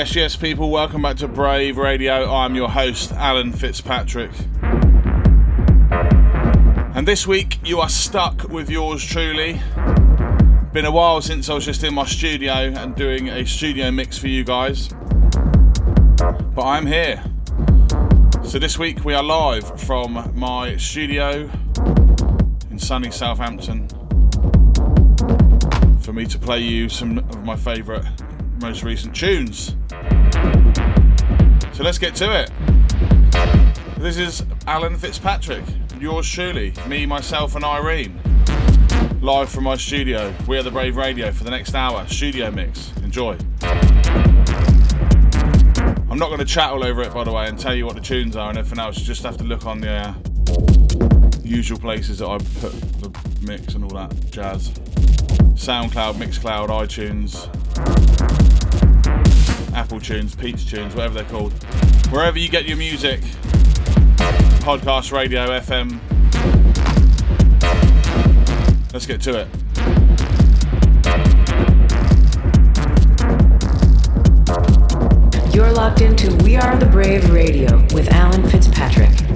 Yes, yes, people, welcome back to Brave Radio. I'm your host, Alan Fitzpatrick. And this week, you are stuck with yours truly. Been a while since I was just in my studio and doing a studio mix for you guys. But I'm here. So this week, we are live from my studio in sunny Southampton for me to play you some of my favourite, most recent tunes. So let's get to it. This is Alan Fitzpatrick, yours truly, me, myself, and Irene. Live from my studio. We are the Brave Radio for the next hour. Studio mix. Enjoy. I'm not going to chat all over it, by the way, and tell you what the tunes are and everything else. You just have to look on the uh, usual places that I put the mix and all that jazz. SoundCloud, Mixcloud, iTunes, Apple Tunes, Peach Tunes, whatever they're called. Wherever you get your music, podcast, radio, FM. Let's get to it. You're locked into We Are the Brave Radio with Alan Fitzpatrick.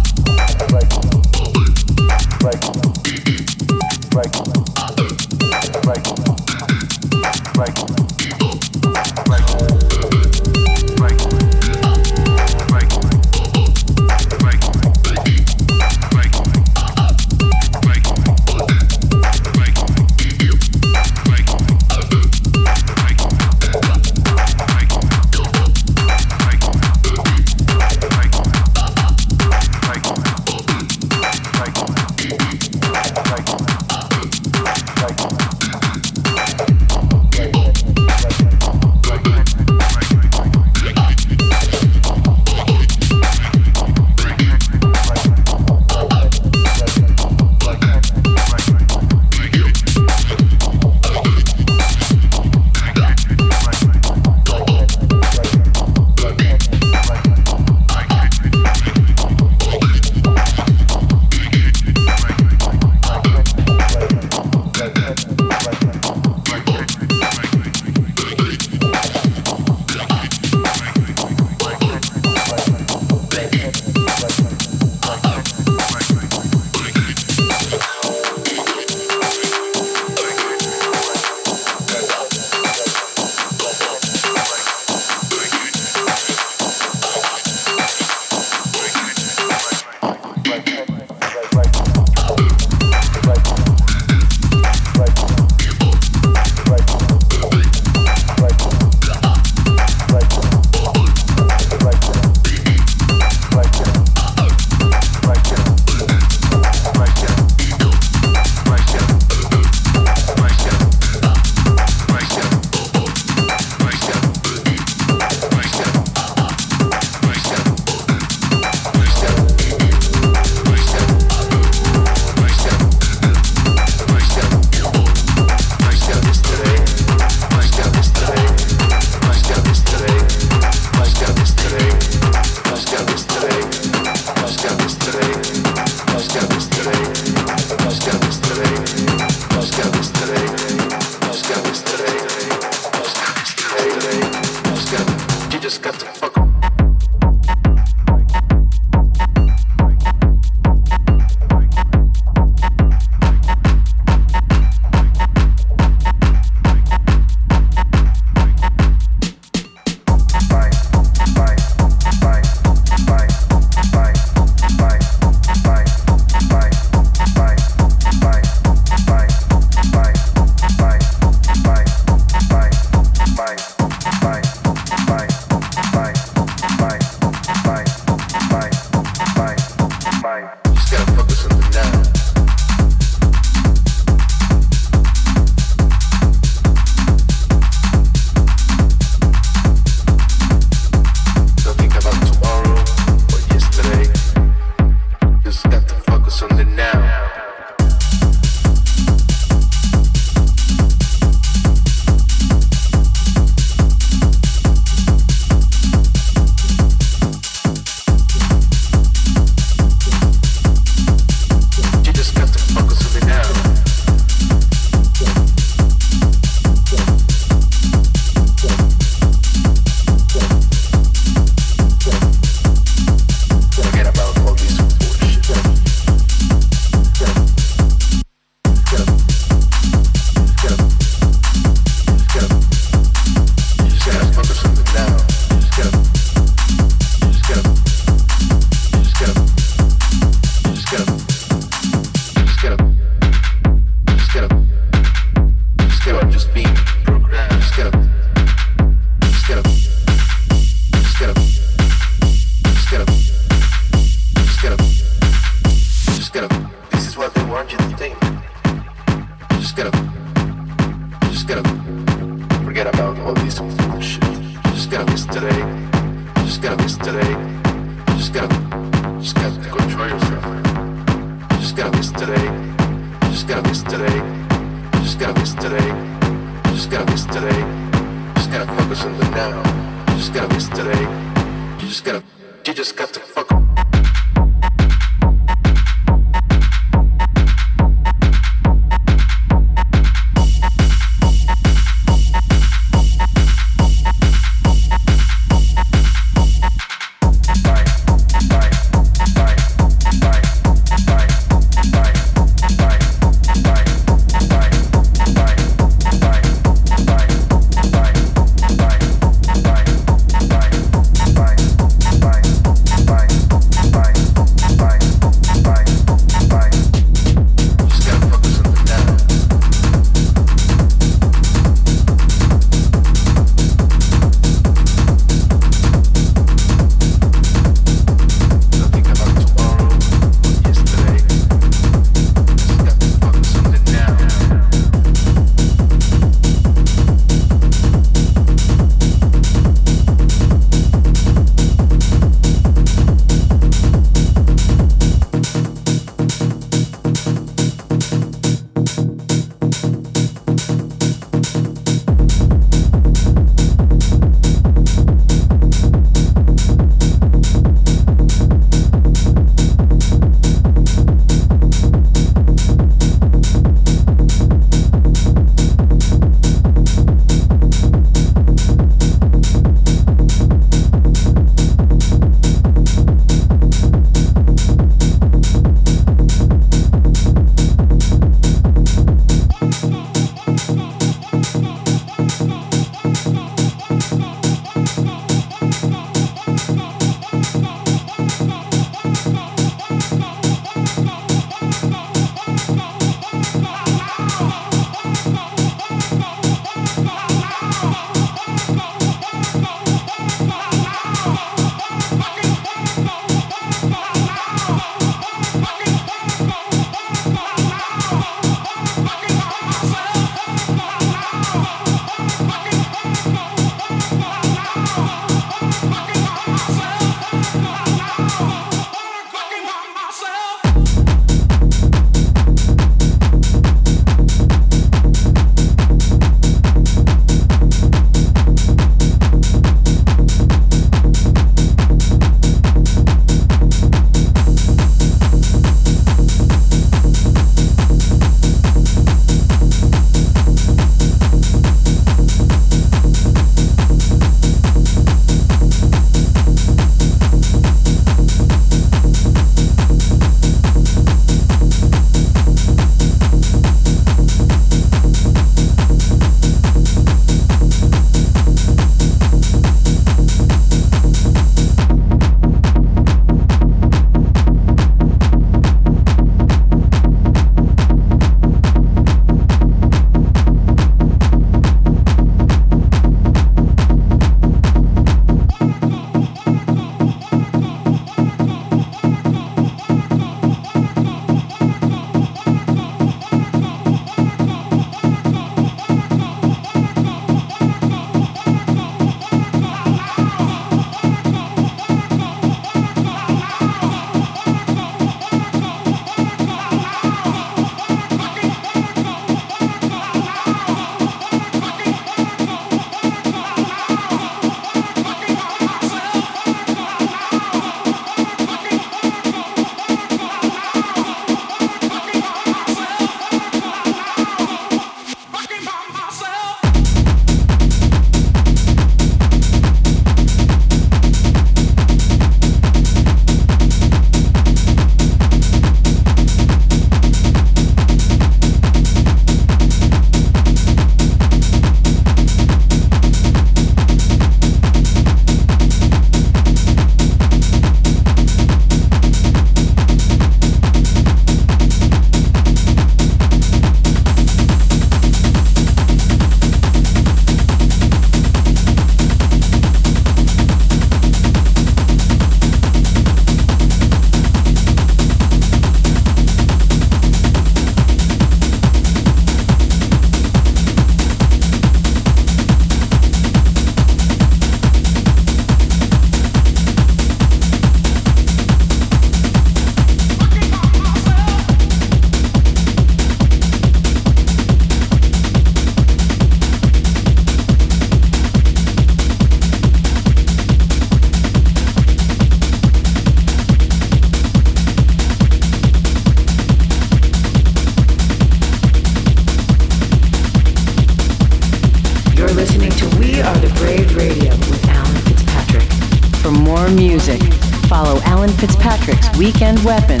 Fitzpatrick's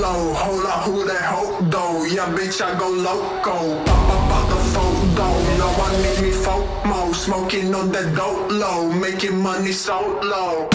low. Hold up, who that hope though? Yeah, bitch, I go loco. Pop up out the though. No, I need me FOMO. Smoking on that dope low. Making money so low.